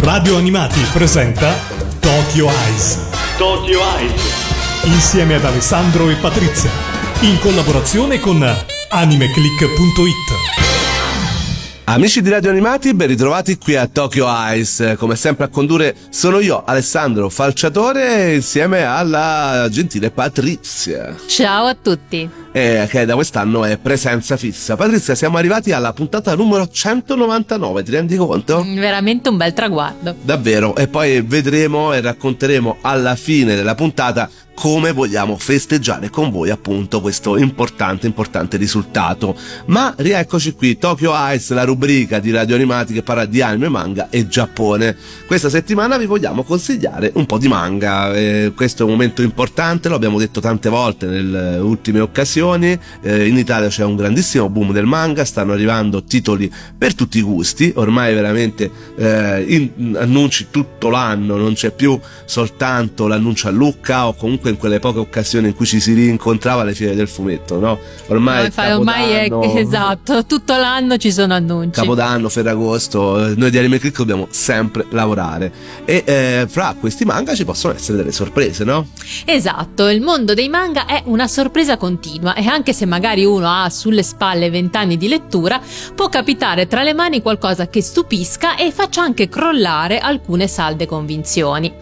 Radio Animati presenta Tokyo Eyes. Tokyo Eyes. Insieme ad Alessandro e Patrizia. In collaborazione con animeclick.it. Amici di Radio Animati, ben ritrovati qui a Tokyo Ice. Come sempre a condurre sono io, Alessandro Falciatore, insieme alla gentile Patrizia. Ciao a tutti. Eh, che da quest'anno è presenza fissa. Patrizia, siamo arrivati alla puntata numero 199, ti rendi conto? Mm, Veramente un bel traguardo. Davvero, e poi vedremo e racconteremo alla fine della puntata come vogliamo festeggiare con voi appunto questo importante, importante risultato. Ma rieccoci qui, Tokyo Ice, la rubrica di radio animati che parla di anime, manga e Giappone. Questa settimana vi vogliamo consigliare un po' di manga, eh, questo è un momento importante, lo abbiamo detto tante volte nelle ultime occasioni, eh, in Italia c'è un grandissimo boom del manga, stanno arrivando titoli per tutti i gusti, ormai veramente eh, in, annunci tutto l'anno, non c'è più soltanto l'annuncio a Lucca o comunque in quelle poche occasioni in cui ci si rincontrava alle fiere del fumetto, no? Ormai, No, infatti, ormai è esatto, tutto l'anno ci sono annunci. Capodanno, Ferragosto, eh, noi di Anime Click dobbiamo sempre lavorare e eh, fra questi manga ci possono essere delle sorprese, no? Esatto, il mondo dei manga è una sorpresa continua e anche se magari uno ha sulle spalle vent'anni di lettura, può capitare tra le mani qualcosa che stupisca e faccia anche crollare alcune salde convinzioni.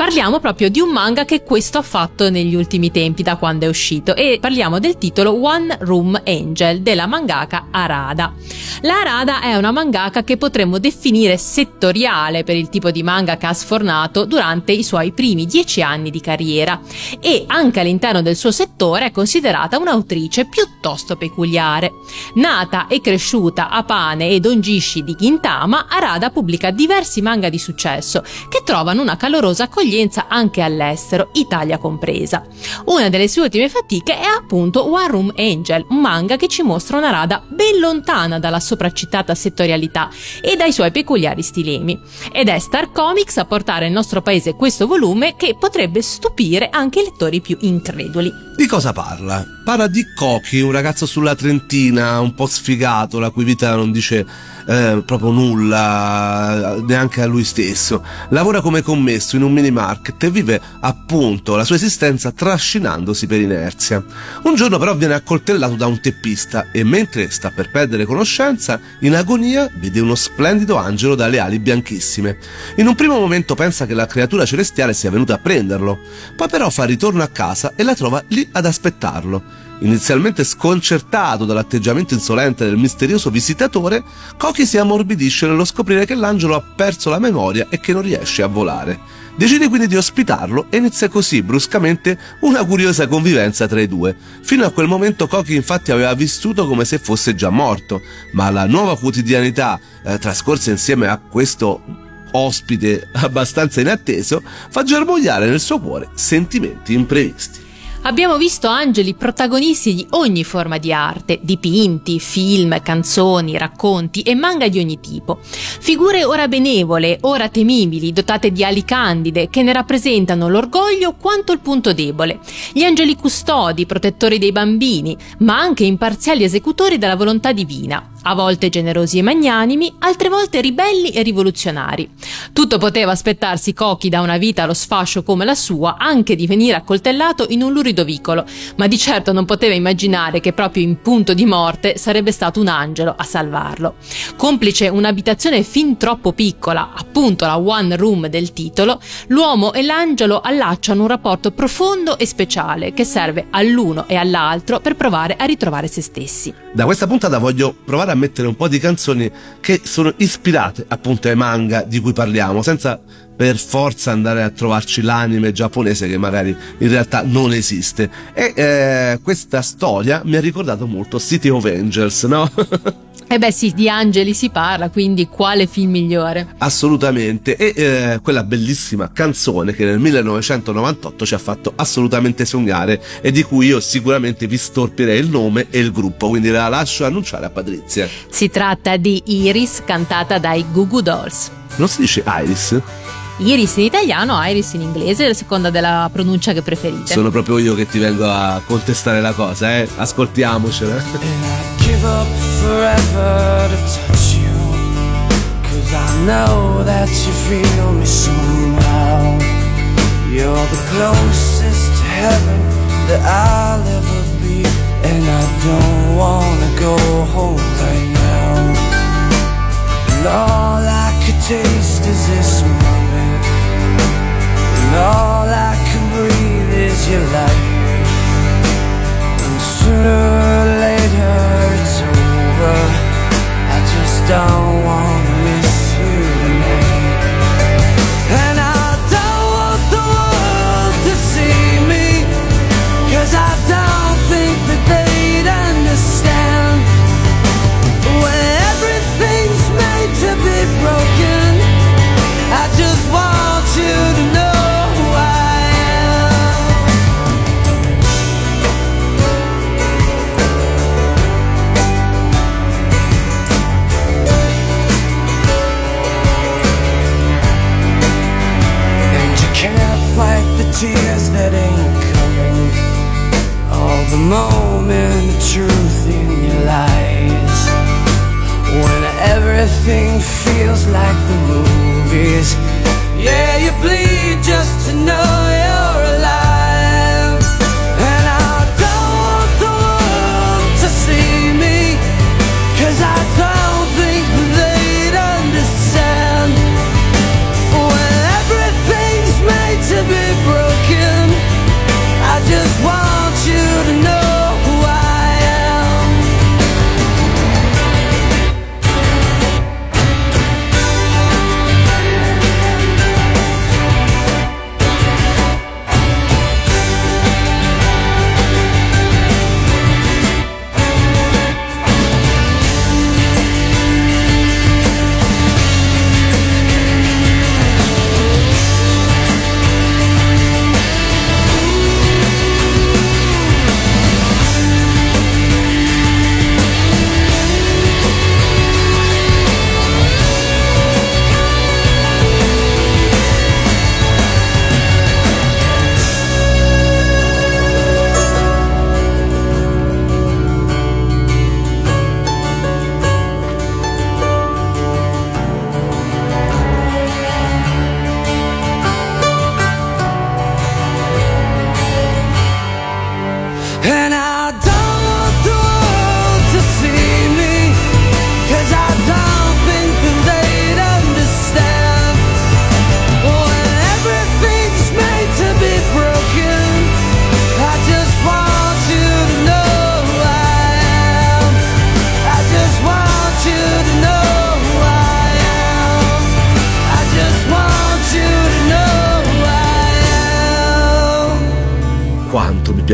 Parliamo proprio di un manga che questo ha fatto negli ultimi tempi da quando è uscito e parliamo del titolo One Room Angel della mangaka Arada. La Arada è una mangaka che potremmo definire settoriale per il tipo di manga che ha sfornato durante i suoi primi dieci anni di carriera e anche all'interno del suo settore è considerata un'autrice piuttosto peculiare. Nata e cresciuta a Pane e Donjishi di Gintama, Arada pubblica diversi manga di successo che trovano una calorosa accoglienza anche all'estero, Italia compresa. Una delle sue ultime fatiche è appunto One Room Angel, un manga che ci mostra una Rada ben lontana dalla sopraccitata settorialità e dai suoi peculiari stilemi. Ed è Star Comics a portare nel nostro paese questo volume che potrebbe stupire anche i lettori più increduli. Di cosa parla? Parla di Koki, un ragazzo sulla trentina, un po' sfigato, la cui vita non dice eh, proprio nulla, eh, neanche a lui stesso. Lavora come commesso in un mini market e vive appunto la sua esistenza trascinandosi per inerzia. Un giorno però viene accoltellato da un teppista e mentre sta per perdere conoscenza, in agonia vede uno splendido angelo dalle ali bianchissime. In un primo momento pensa che la creatura celestiale sia venuta a prenderlo, poi però fa ritorno a casa e la trova lì ad aspettarlo. Inizialmente sconcertato dall'atteggiamento insolente del misterioso visitatore, Koki si ammorbidisce nello scoprire che l'angelo ha perso la memoria e che non riesce a volare. Decide quindi di ospitarlo e inizia così bruscamente una curiosa convivenza tra i due. Fino a quel momento Koki infatti aveva vissuto come se fosse già morto, ma la nuova quotidianità eh, trascorsa insieme a questo ospite abbastanza inatteso fa germogliare nel suo cuore sentimenti imprevisti. Abbiamo visto angeli protagonisti di ogni forma di arte, dipinti, film, canzoni, racconti e manga di ogni tipo. Figure ora benevole, ora temibili, dotate di ali candide, che ne rappresentano l'orgoglio quanto il punto debole. Gli angeli custodi, protettori dei bambini, ma anche imparziali esecutori della volontà divina, a volte generosi e magnanimi, altre volte ribelli e rivoluzionari. Tutto poteva aspettarsi Koki da una vita allo sfascio come la sua, anche di venire accoltellato in un lurido vicolo, ma di certo non poteva immaginare che proprio in punto di morte sarebbe stato un angelo a salvarlo. Complice un'abitazione fin troppo piccola, appunto la one room del titolo, l'uomo e l'angelo allacciano un rapporto profondo e speciale che serve all'uno e all'altro per provare a ritrovare se stessi. Da questa puntata voglio provare a mettere un po' di canzoni che sono ispirate appunto ai manga di cui parliamo, senza per forza andare a trovarci l'anime giapponese che magari in realtà non esiste. E eh, questa storia mi ha ricordato molto City of Angels, no? E beh sì, di angeli si parla, quindi quale film migliore? assolutamente. E eh, quella bellissima canzone che nel 1998 ci ha fatto assolutamente sognare e di cui io sicuramente vi storpierei il nome e il gruppo, quindi la lascio annunciare a Patrizia. Si tratta di Iris cantata dai Goo Goo Dolls. Non si dice Iris? Iris in italiano, Iris in inglese, a seconda della pronuncia che preferite. Sono proprio io che ti vengo a contestare la cosa, eh? Ascoltiamocela. And I'd give up forever to touch you. Cause I know that you're feel me somehow. You're the closest to heaven that I'll ever be, and I don't wanna go home right now. And all I could taste is this moment,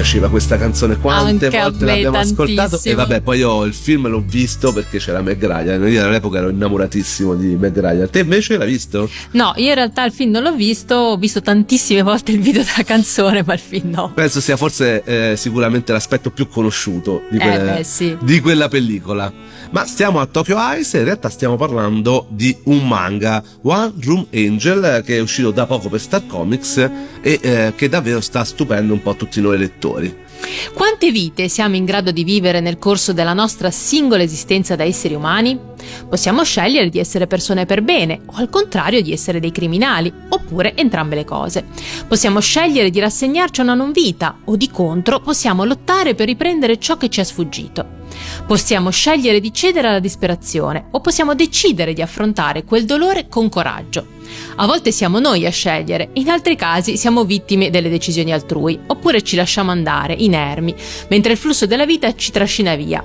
piaceva questa canzone, quante Anche volte l'abbiamo ascoltato. E vabbè, poi io il film l'ho visto perché c'era Meg Ryan. Io all'epoca ero innamoratissimo di Meg Ryan. Te invece l'hai visto? No, io in realtà il film non l'ho visto, ho visto tantissime volte il video della canzone, ma il film no. Penso sia forse eh, sicuramente l'aspetto più conosciuto di, Eh, quella- beh, sì. di quella pellicola. Ma stiamo a Tokyo Ice e in realtà stiamo parlando di un manga, One Room Angel, eh, che è uscito da poco per Star Comics e eh, che davvero sta stupendo un po' tutti noi lettori. Quante vite siamo in grado di vivere nel corso della nostra singola esistenza da esseri umani? Possiamo scegliere di essere persone per bene o al contrario di essere dei criminali, oppure entrambe le cose. Possiamo scegliere di rassegnarci a una non vita o di contro possiamo lottare per riprendere ciò che ci è sfuggito. Possiamo scegliere di cedere alla disperazione o possiamo decidere di affrontare quel dolore con coraggio. A volte siamo noi a scegliere, in altri casi siamo vittime delle decisioni altrui, oppure ci lasciamo andare, inermi, mentre il flusso della vita ci trascina via.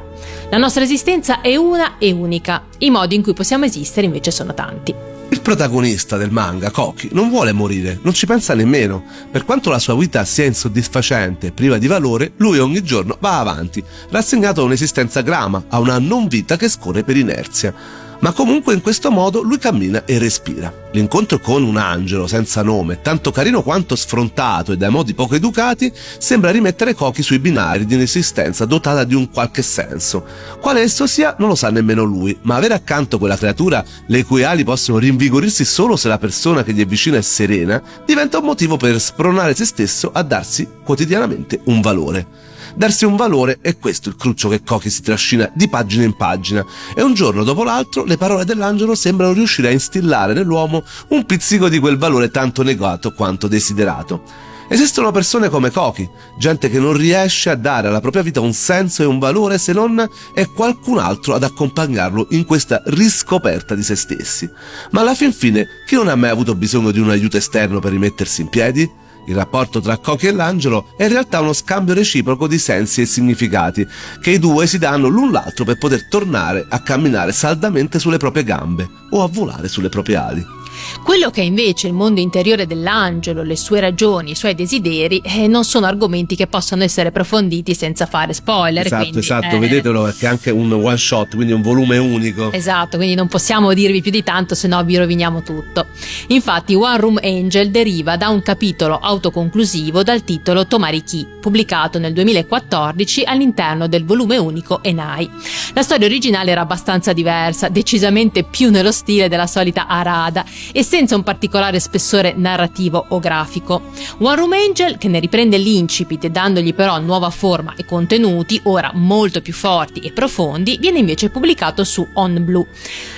La nostra esistenza è una e unica, i modi in cui possiamo esistere invece sono tanti. Il protagonista del manga, Koki, non vuole morire, non ci pensa nemmeno. Per quanto la sua vita sia insoddisfacente e priva di valore, lui ogni giorno va avanti, rassegnato a un'esistenza grama, a una non vita che scorre per inerzia. Ma comunque in questo modo lui cammina e respira. L'incontro con un angelo senza nome, tanto carino quanto sfrontato e dai modi poco educati, sembra rimettere Koki sui binari di un'esistenza dotata di un qualche senso. Quale esso sia non lo sa nemmeno lui, ma avere accanto quella creatura le cui ali possono rinvigorirsi solo se la persona che gli è vicina è serena, diventa un motivo per spronare se stesso a darsi quotidianamente un valore. Darsi un valore è questo il cruccio che Cochi si trascina di pagina in pagina e un giorno dopo l'altro le parole dell'angelo sembrano riuscire a instillare nell'uomo un pizzico di quel valore tanto negato quanto desiderato. Esistono persone come Koki, gente che non riesce a dare alla propria vita un senso e un valore se non è qualcun altro ad accompagnarlo in questa riscoperta di se stessi. Ma alla fin fine, chi non ha mai avuto bisogno di un aiuto esterno per rimettersi in piedi? Il rapporto tra Cochi e l'angelo è in realtà uno scambio reciproco di sensi e significati che i due si danno l'un l'altro per poter tornare a camminare saldamente sulle proprie gambe o a volare sulle proprie ali. Quello che è invece il mondo interiore dell'angelo, le sue ragioni, i suoi desideri, eh, non sono argomenti che possono essere approfonditi senza fare spoiler. Esatto, quindi, esatto, eh, vedetelo perché è anche un one shot, quindi un volume unico. Esatto, quindi non possiamo dirvi più di tanto, se no vi roviniamo tutto. Infatti, One Room Angel deriva da un capitolo autoconclusivo dal titolo Tomariki, pubblicato nel 2014 all'interno del volume unico Enai. La storia originale era abbastanza diversa, decisamente più nello stile della solita Arada e senza un particolare spessore narrativo o grafico. One Room Angel, che ne riprende l'incipit dandogli però nuova forma e contenuti, ora molto più forti e profondi, viene invece pubblicato su On Blue,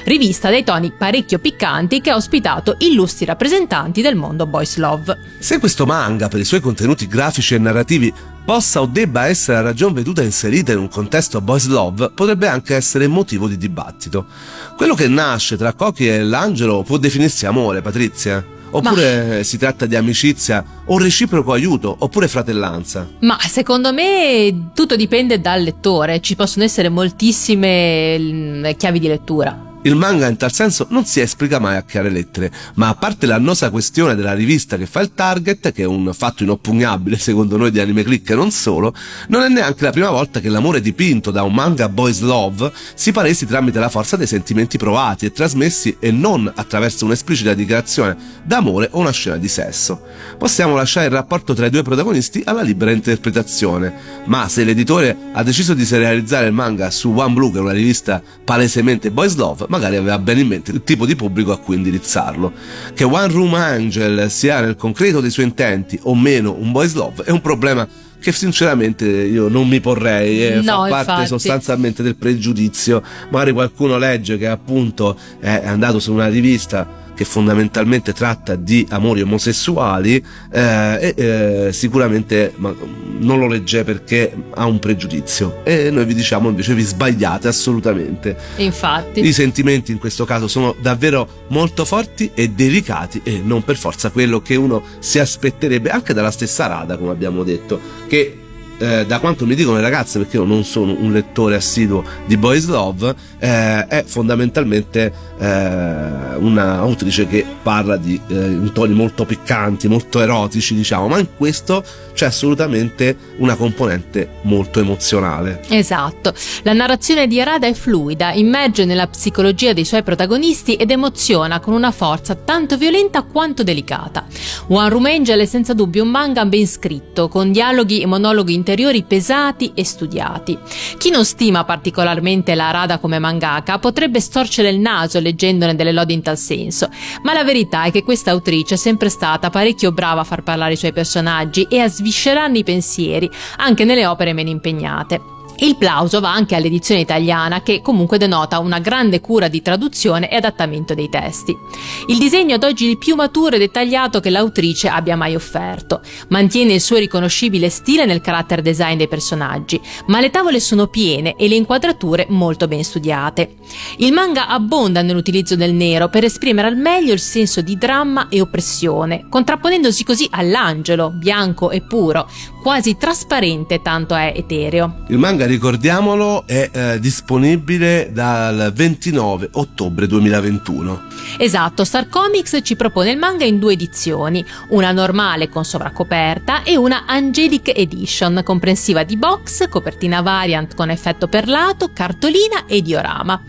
rivista dai toni parecchio piccanti che ha ospitato illustri rappresentanti del mondo boys love. Se questo manga, per i suoi contenuti grafici e narrativi, possa o debba essere a ragion veduta inserita in un contesto boys love, potrebbe anche essere motivo di dibattito. Quello che nasce tra Cochi e l'angelo può definirsi amore, Patrizia? Oppure Ma... si tratta di amicizia o reciproco aiuto, oppure fratellanza? Ma secondo me tutto dipende dal lettore, ci possono essere moltissime mm, chiavi di lettura. Il manga in tal senso non si esplica mai a chiare lettere, ma a parte l'annosa questione della rivista che fa il target, che è un fatto inoppugnabile secondo noi di Anime Click e non solo, non è neanche la prima volta che l'amore dipinto da un manga boys love si palesi tramite la forza dei sentimenti provati e trasmessi e non attraverso un'esplicita dichiarazione d'amore o una scena di sesso. Possiamo lasciare il rapporto tra i due protagonisti alla libera interpretazione, ma se l'editore ha deciso di serializzare il manga su One Blue, che è una rivista palesemente boys love, magari aveva bene in mente il tipo di pubblico a cui indirizzarlo. Che One Room Angel sia nel concreto dei suoi intenti o meno un boys love è un problema che sinceramente io non mi porrei, eh, no, fa parte infatti. sostanzialmente del pregiudizio. Magari qualcuno legge che appunto è andato su una rivista che fondamentalmente tratta di amori omosessuali eh, e eh, sicuramente non lo legge perché ha un pregiudizio. E noi vi diciamo invece vi sbagliate assolutamente. Infatti. I sentimenti in questo caso sono davvero molto forti e delicati e non per forza quello che uno si aspetterebbe anche dalla stessa Rada come abbiamo detto che eh, da quanto mi dicono le ragazze, perché io non sono un lettore assiduo di Boys Love, eh, è fondamentalmente eh, un'autrice che parla di, eh, toni molto piccanti, molto erotici, diciamo, ma in questo c'è assolutamente una componente molto emozionale. Esatto. La narrazione di Arada è fluida, immerge nella psicologia dei suoi protagonisti ed emoziona con una forza tanto violenta quanto delicata. One Room Angel è senza dubbio un manga ben scritto, con dialoghi e monologhi interiori pesati e studiati. Chi non stima particolarmente la Arada come mangaka potrebbe storcere il naso leggendone delle lodi in tal senso, ma la verità è che questa autrice è sempre stata parecchio brava a far parlare i suoi personaggi e a sviscerarne i pensieri, anche nelle opere meno impegnate. Il plauso va anche all'edizione italiana che comunque denota una grande cura di traduzione e adattamento dei testi. Il disegno ad oggi il più maturo e dettagliato che l'autrice abbia mai offerto. Mantiene il suo riconoscibile stile nel character design dei personaggi, ma le tavole sono piene e le inquadrature molto ben studiate. Il manga abbonda nell'utilizzo del nero per esprimere al meglio il senso di dramma e oppressione, contrapponendosi così all'angelo, bianco e puro, quasi trasparente tanto è etereo. Il manga, ricordiamolo, è eh, disponibile dal 29 ottobre 2021. Esatto, Star Comics ci propone il manga in due edizioni, una normale con sovraccoperta e una Angelic Edition, comprensiva di box, copertina variant con effetto perlato, cartolina e diorama.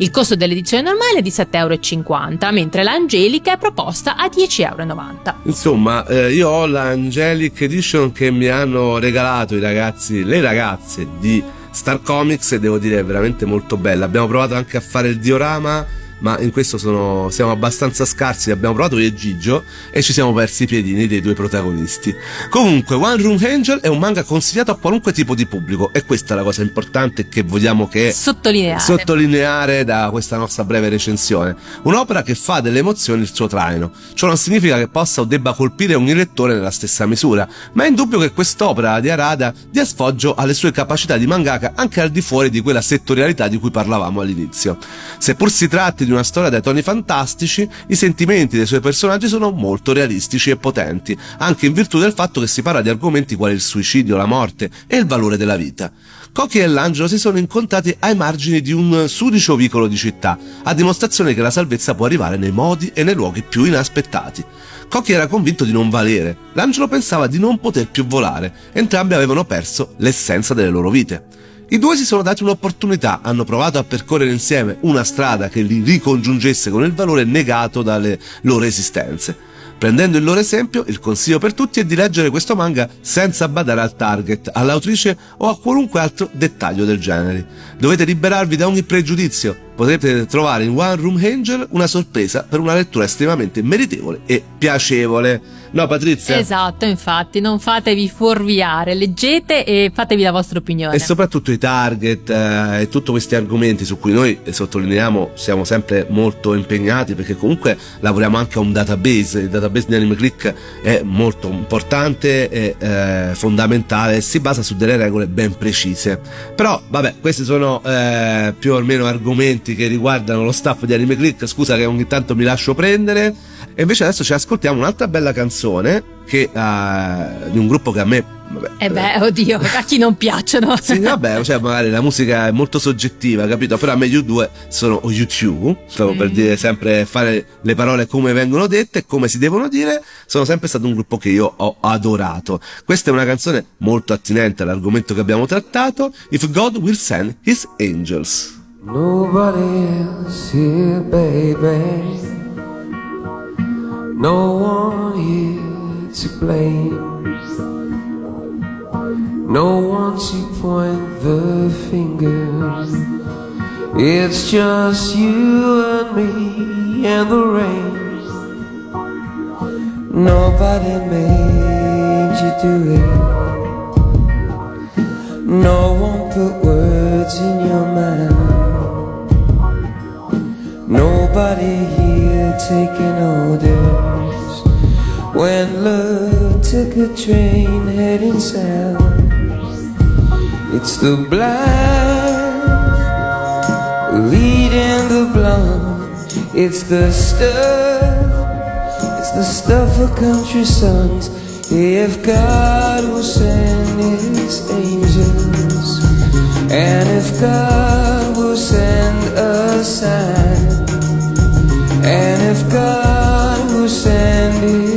Il costo dell'edizione normale è di 7,50 euro, mentre l'Angelic è proposta a 10,90 euro. Insomma, eh, io ho l'Angelic Edition che mi hanno regalato i ragazzi, le ragazze di Star Comics e devo dire è veramente molto bella. Abbiamo provato anche a fare il diorama ma in questo sono, siamo abbastanza scarsi. Abbiamo provato io e Gigio e ci siamo persi i piedini dei due protagonisti. Comunque, One Room Angel è un manga consigliato a qualunque tipo di pubblico e questa è la cosa importante che vogliamo che Sottolineare. sottolineare da questa nostra breve recensione. Un'opera che fa delle emozioni il suo traino. Ciò non significa che possa o debba colpire ogni lettore nella stessa misura, ma è indubbio che quest'opera di Arada dia sfoggio alle sue capacità di mangaka anche al di fuori di quella settorialità di cui parlavamo all'inizio. Seppur si tratti di una storia dai toni fantastici, i sentimenti dei suoi personaggi sono molto realistici e potenti, anche in virtù del fatto che si parla di argomenti quali il suicidio, la morte e il valore della vita. Cocchi e l'angelo si sono incontrati ai margini di un sudicio vicolo di città, a dimostrazione che la salvezza può arrivare nei modi e nei luoghi più inaspettati. Cocchi era convinto di non valere, l'angelo pensava di non poter più volare, entrambi avevano perso l'essenza delle loro vite. I due si sono dati un'opportunità, hanno provato a percorrere insieme una strada che li ricongiungesse con il valore negato dalle loro esistenze. Prendendo il loro esempio, il consiglio per tutti è di leggere questo manga senza badare al target, all'autrice o a qualunque altro dettaglio del genere. Dovete liberarvi da ogni pregiudizio. Potrete trovare in One Room Angel una sorpresa per una lettura estremamente meritevole e piacevole. No, Patrizia? Esatto, infatti, non fatevi fuorviare, leggete e fatevi la vostra opinione. E soprattutto i target eh, e tutti questi argomenti su cui noi eh, sottolineiamo siamo sempre molto impegnati perché comunque lavoriamo anche a un database, il database di Anime Click è molto importante e eh, fondamentale si basa su delle regole ben precise. Però vabbè, questi sono eh, più o meno argomenti che riguardano lo staff di Anime Click, scusa che ogni tanto mi lascio prendere. E invece adesso ci ascoltiamo un'altra bella canzone che, uh, di un gruppo che a me Vabbè, eh beh, oddio, a chi non piacciono? sì, vabbè, cioè magari la musica è molto soggettiva, capito? Però a me gli U2 sono YouTube, stavo mm. per dire sempre fare le parole come vengono dette e come si devono dire, sono sempre stato un gruppo che io ho adorato. Questa è una canzone molto attinente all'argomento che abbiamo trattato, If God Will Send His Angels. Nobody else here, baby. No one here to blame. No one to point the finger. It's just you and me and the rain. Nobody made you do it. No one put words in your mouth. Nobody here taking orders. When love took a train heading south. It's the blind leading the blind. It's the stuff, it's the stuff of country songs. If God will send His angels, and if God will send a sign, and if God will send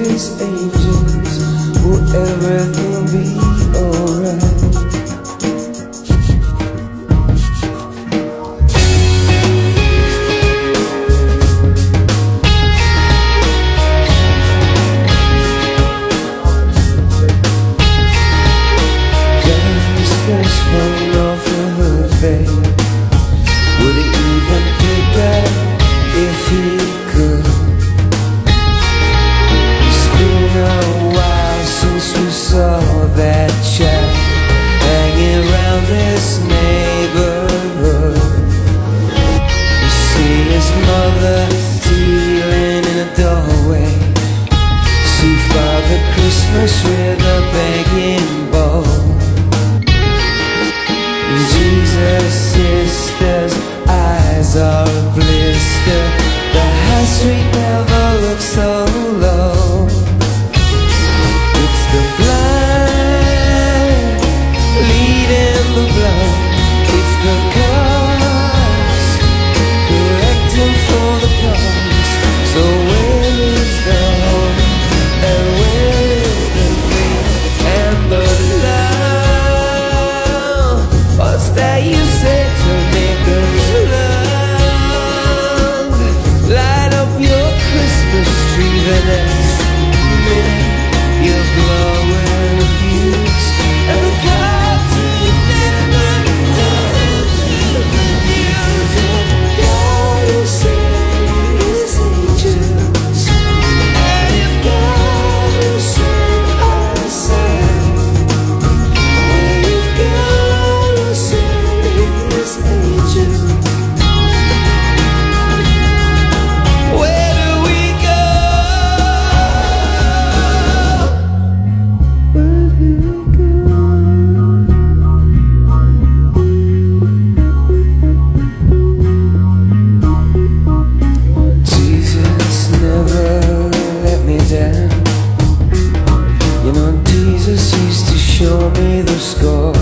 the score.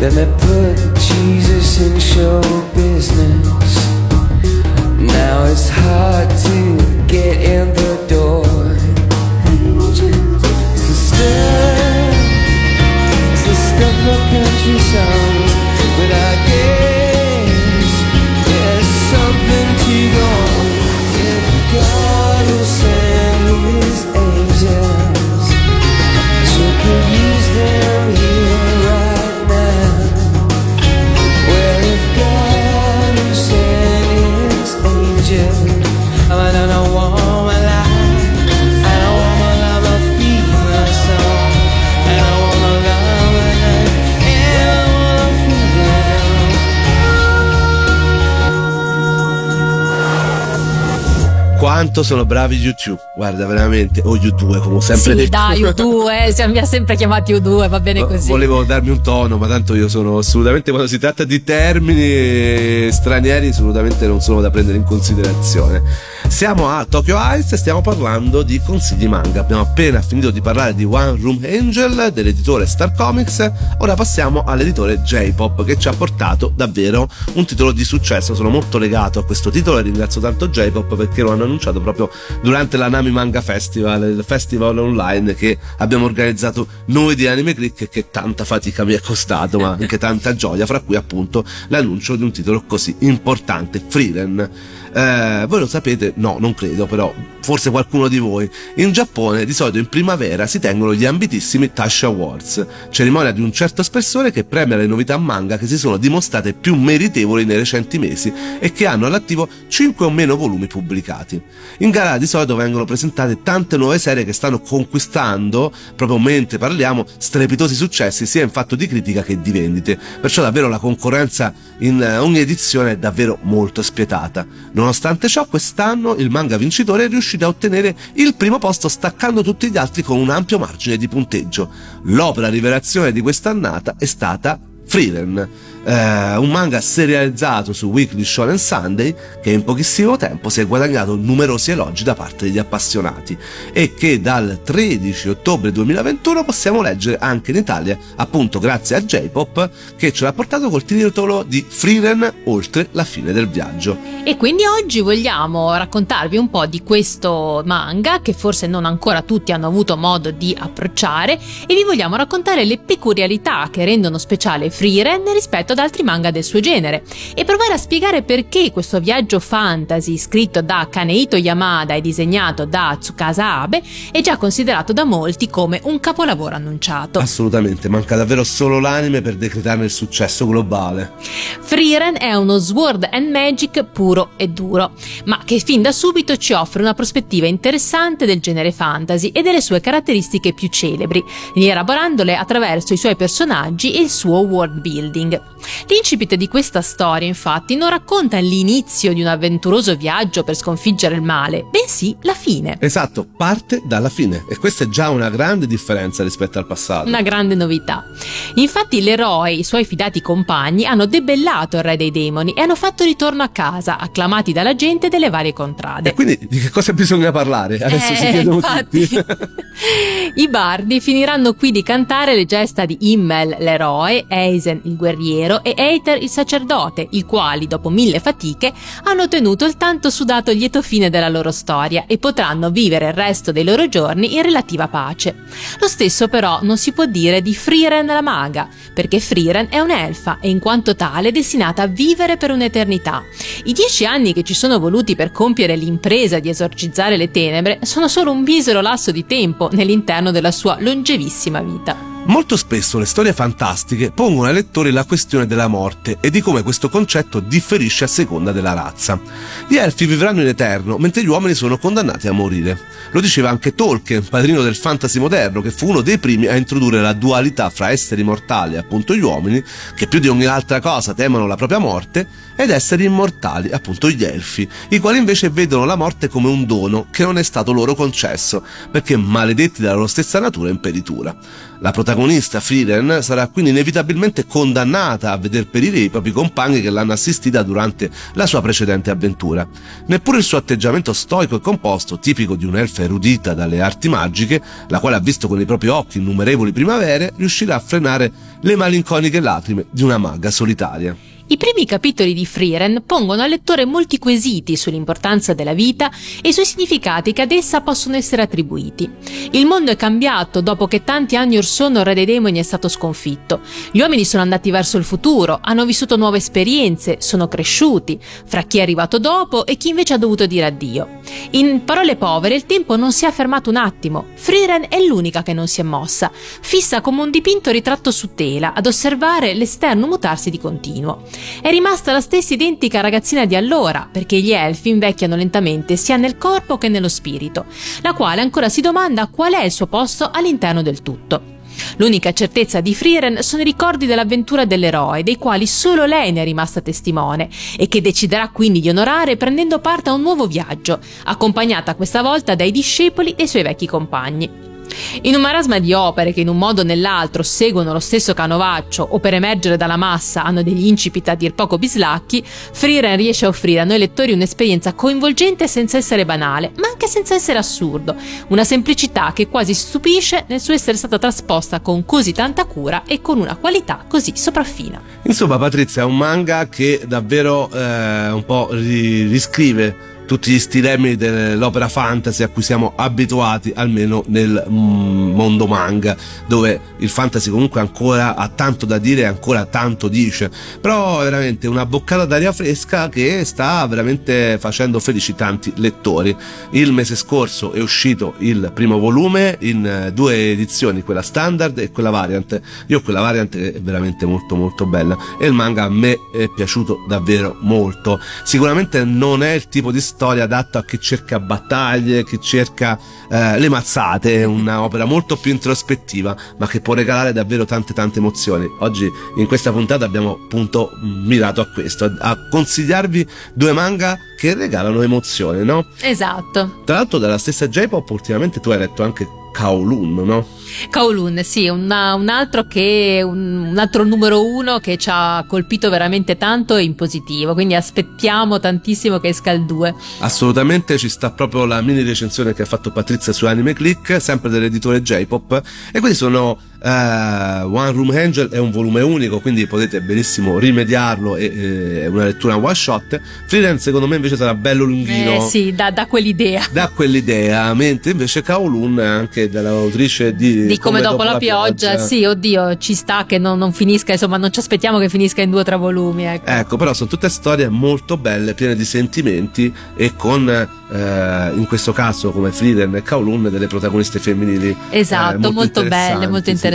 Then they put quanto sono bravi YouTube. Guarda, veramente. O U2, come ho sempre sì, detto. dai, U2, mi ha sempre chiamati U2, va bene così. Volevo darmi un tono, ma tanto io sono assolutamente, quando si tratta di termini stranieri, assolutamente non sono da prendere in considerazione. Siamo a Tokyo Ice e stiamo parlando di consigli manga. Abbiamo appena finito di parlare di One Room Angel dell'editore Star Comics. Ora passiamo all'editore J-Pop che ci ha portato davvero un titolo di successo. Sono molto legato a questo titolo e ringrazio tanto J-Pop perché lo hanno annunciato proprio durante la Nami Manga Festival, il festival online che abbiamo organizzato noi di Anime Click e che tanta fatica mi è costato, ma anche tanta gioia, fra cui appunto l'annuncio di un titolo così importante, Freeren. Eh, voi lo sapete? No, non credo, però forse qualcuno di voi. In Giappone di solito in primavera si tengono gli ambitissimi Tash Awards, cerimonia di un certo spessore che premia le novità manga che si sono dimostrate più meritevoli nei recenti mesi e che hanno all'attivo 5 o meno volumi pubblicati. In gara di solito vengono presentate tante nuove serie che stanno conquistando, proprio mentre parliamo, strepitosi successi sia in fatto di critica che di vendite, perciò davvero la concorrenza in ogni edizione è davvero molto spietata. Nonostante ciò, quest'anno il manga vincitore è riuscito a ottenere il primo posto staccando tutti gli altri con un ampio margine di punteggio. L'opera rivelazione di quest'annata è stata Freeren, eh, un manga serializzato su Weekly Shonen Sunday che in pochissimo tempo si è guadagnato numerosi elogi da parte degli appassionati e che dal 13 ottobre 2021 possiamo leggere anche in Italia, appunto grazie a J-Pop che ce l'ha portato col titolo di Freeren oltre la fine del viaggio. E quindi oggi vogliamo raccontarvi un po' di questo manga che forse non ancora tutti hanno avuto modo di approcciare e vi vogliamo raccontare le peculiarità che rendono speciale Freeren rispetto ad altri manga del suo genere e provare a spiegare perché questo viaggio fantasy scritto da Kanehito Yamada e disegnato da Tsukasa Abe è già considerato da molti come un capolavoro annunciato. Assolutamente, manca davvero solo l'anime per decretarne il successo globale. Freeren è uno Sword and Magic puro e duro, ma che fin da subito ci offre una prospettiva interessante del genere fantasy e delle sue caratteristiche più celebri, rielaborandole attraverso i suoi personaggi e il suo world building. L'incipit di questa storia, infatti, non racconta l'inizio di un avventuroso viaggio per sconfiggere il male, bensì la fine. Esatto, parte dalla fine e questa è già una grande differenza rispetto al passato. Una grande novità. Infatti l'eroe e i suoi fidati compagni hanno debellato il re dei demoni e hanno fatto ritorno a casa, acclamati dalla gente delle varie contrade. E quindi di che cosa bisogna parlare? Adesso Eh, si chiedono infatti. tutti. I bardi finiranno qui di cantare le gesta di Immel, l'eroe, Eisen, il guerriero, e Eiter, il sacerdote, i quali, dopo mille fatiche, hanno ottenuto il tanto sudato lieto fine della loro storia e potranno vivere il resto dei loro giorni in relativa pace. Lo stesso però non si può dire di Frieren la maga, perché Frieren è un'elfa e in quanto tale è destinata a vivere per un'eternità. I dieci anni che ci sono voluti per compiere l'impresa di esorcizzare le tenebre sono solo un misero lasso di tempo nell'interno della sua longevissima vita. Molto spesso le storie fantastiche pongono ai lettori la questione della morte e di come questo concetto differisce a seconda della razza. Gli elfi vivranno in eterno, mentre gli uomini sono condannati a morire. Lo diceva anche Tolkien, padrino del fantasy moderno, che fu uno dei primi a introdurre la dualità fra esseri mortali, appunto gli uomini, che più di ogni altra cosa temono la propria morte, ed esseri immortali, appunto gli elfi, i quali invece vedono la morte come un dono che non è stato loro concesso, perché maledetti dalla loro stessa natura e imperitura. La protagonista Frieren sarà quindi inevitabilmente condannata a veder perire i propri compagni che l'hanno assistita durante la sua precedente avventura. Neppure il suo atteggiamento stoico e composto, tipico di un'elfa erudita dalle arti magiche, la quale ha visto con i propri occhi innumerevoli primavere, riuscirà a frenare le malinconiche lacrime di una maga solitaria. I primi capitoli di Frieren pongono al lettore molti quesiti sull'importanza della vita e sui significati che ad essa possono essere attribuiti. Il mondo è cambiato dopo che tanti anni or sono il re dei demoni è stato sconfitto. Gli uomini sono andati verso il futuro, hanno vissuto nuove esperienze, sono cresciuti, fra chi è arrivato dopo e chi invece ha dovuto dire addio. In parole povere, il tempo non si è fermato un attimo. Frieren è l'unica che non si è mossa, fissa come un dipinto ritratto su tela, ad osservare l'esterno mutarsi di continuo. È rimasta la stessa identica ragazzina di allora, perché gli elfi invecchiano lentamente sia nel corpo che nello spirito, la quale ancora si domanda qual è il suo posto all'interno del tutto. L'unica certezza di Frieren sono i ricordi dell'avventura dell'eroe, dei quali solo lei ne è rimasta testimone e che deciderà quindi di onorare prendendo parte a un nuovo viaggio, accompagnata questa volta dai discepoli e suoi vecchi compagni. In un marasma di opere che in un modo o nell'altro seguono lo stesso canovaccio o per emergere dalla massa hanno degli incipit a dir poco bislacchi, Freeran riesce a offrire a noi lettori un'esperienza coinvolgente senza essere banale, ma anche senza essere assurdo, una semplicità che quasi stupisce nel suo essere stata trasposta con così tanta cura e con una qualità così sopraffina. Insomma, Patrizia, è un manga che davvero eh, un po' riscrive tutti gli stilemi dell'opera fantasy a cui siamo abituati almeno nel mm, mondo manga dove il fantasy comunque ancora ha tanto da dire e ancora tanto dice. Però veramente una boccata d'aria fresca che sta veramente facendo felici tanti lettori. Il mese scorso è uscito il primo volume in eh, due edizioni quella standard e quella variant. Io quella variant è veramente molto molto bella. E il manga a me è piaciuto davvero molto. Sicuramente non è il tipo di storia adatta a chi cerca battaglie, chi cerca eh, le mazzate, è un'opera molto più introspettiva, ma che può regalare davvero tante tante emozioni. Oggi in questa puntata abbiamo appunto mirato a questo, a consigliarvi due manga che regalano emozioni, no? Esatto. Tra l'altro dalla stessa J-Pop ultimamente tu hai letto anche Kowloon, no? Kowloon, sì, una, un, altro che, un, un, altro numero uno che ci ha colpito veramente tanto e in positivo, quindi aspettiamo tantissimo che esca il 2. Assolutamente, ci sta proprio la mini recensione che ha fatto Patrizia su Anime Click, sempre dell'editore J-Pop, e questi sono uh, One Room Angel è un volume unico, quindi potete benissimo rimediarlo, è una lettura one shot. Freelance secondo me invece sarà bello lunghino. Eh sì, da, da quell'idea. Da quell'idea, mentre invece Kowloon è anche dell'autrice di di, come, dopo, dopo la, la pioggia. pioggia. Sì, oddio, ci sta che non, non, finisca, insomma, non ci aspettiamo che finisca in due o tre volumi. Ecco. ecco, però sono tutte storie molto belle, piene di sentimenti e con, eh, in questo caso, come Frieden e Kowloon, delle protagoniste femminili. Eh, esatto, eh, molto, molto belle, molto interessanti.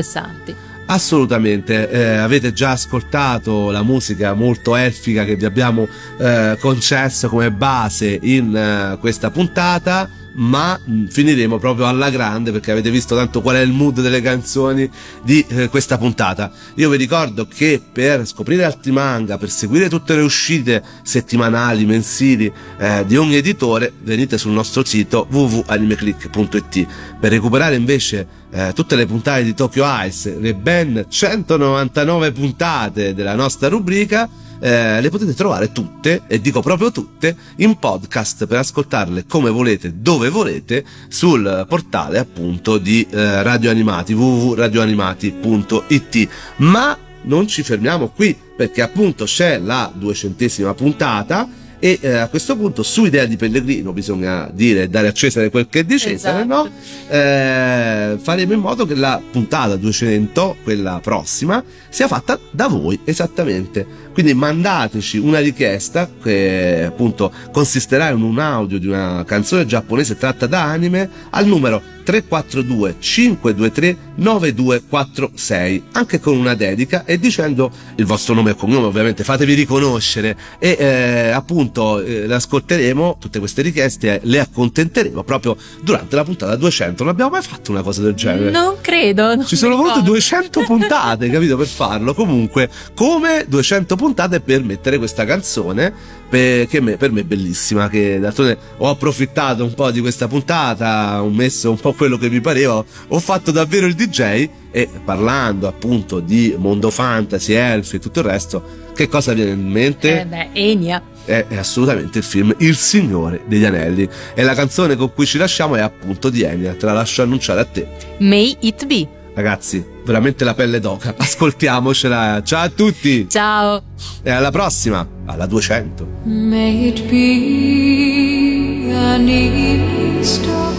Sì. Assolutamente, eh, avete già ascoltato la musica molto elfica che vi abbiamo eh, concesso come base in eh, questa puntata ma mm, finiremo proprio alla grande perché avete visto tanto qual è il mood delle canzoni di eh, questa puntata. Io vi ricordo che per scoprire altri manga, per seguire tutte le uscite settimanali, mensili eh, di ogni editore, venite sul nostro sito www.animeclick.it. Per recuperare invece eh, tutte le puntate di Tokyo Ice, le ben 199 puntate della nostra rubrica, eh, le potete trovare tutte, e dico proprio tutte, in podcast per ascoltarle come volete, dove volete, sul portale appunto di eh, Radio Animati, www.radioanimati.it. Ma non ci fermiamo qui, perché appunto c'è la duecentesima puntata e eh, a questo punto su idea di Pellegrino bisogna dire dare a Cesare quel che è di Cesare esatto. no? Eh, faremo in modo che la puntata 200 quella prossima sia fatta da voi esattamente quindi mandateci una richiesta che appunto consisterà in un audio di una canzone giapponese tratta da anime al numero 342 523 9246 anche con una dedica e dicendo il vostro nome e cognome ovviamente fatevi riconoscere. E eh, appunto eh, le ascolteremo tutte queste richieste le accontenteremo proprio durante la puntata 200 non abbiamo mai fatto una cosa del genere. Non credo non ci sono volute 200 puntate capito per farlo. Comunque come 200 puntate per mettere questa canzone che me, per me è bellissima che d'altronde ho approfittato un po' di questa puntata ho messo un po' quello che mi pareva ho fatto davvero il DJ e parlando appunto di mondo fantasy, elfi e tutto il resto che cosa viene in mente? Eh beh, Enya. È, è, assolutamente il film Il Signore degli Anelli. E la canzone con cui ci lasciamo è appunto di Enya te la lascio annunciare a te. May It Be ragazzi veramente la pelle d'oca. Ascoltiamocela. Ciao a tutti. Ciao. E alla prossima alla 200 May it be an evening star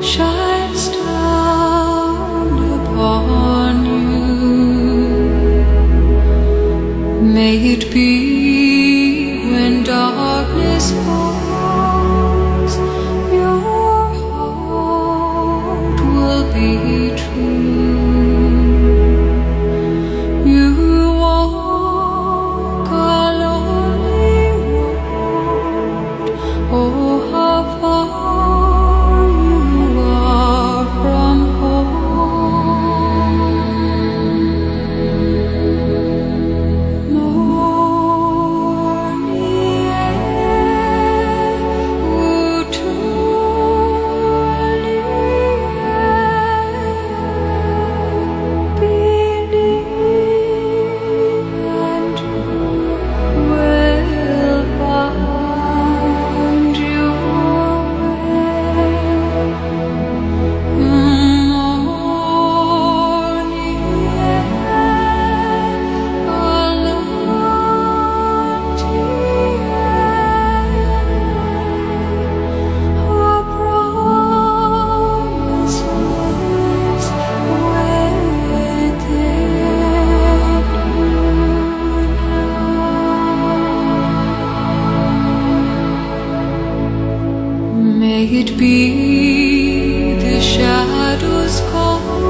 shines down upon you. May it be when darkness falls it be the shadows call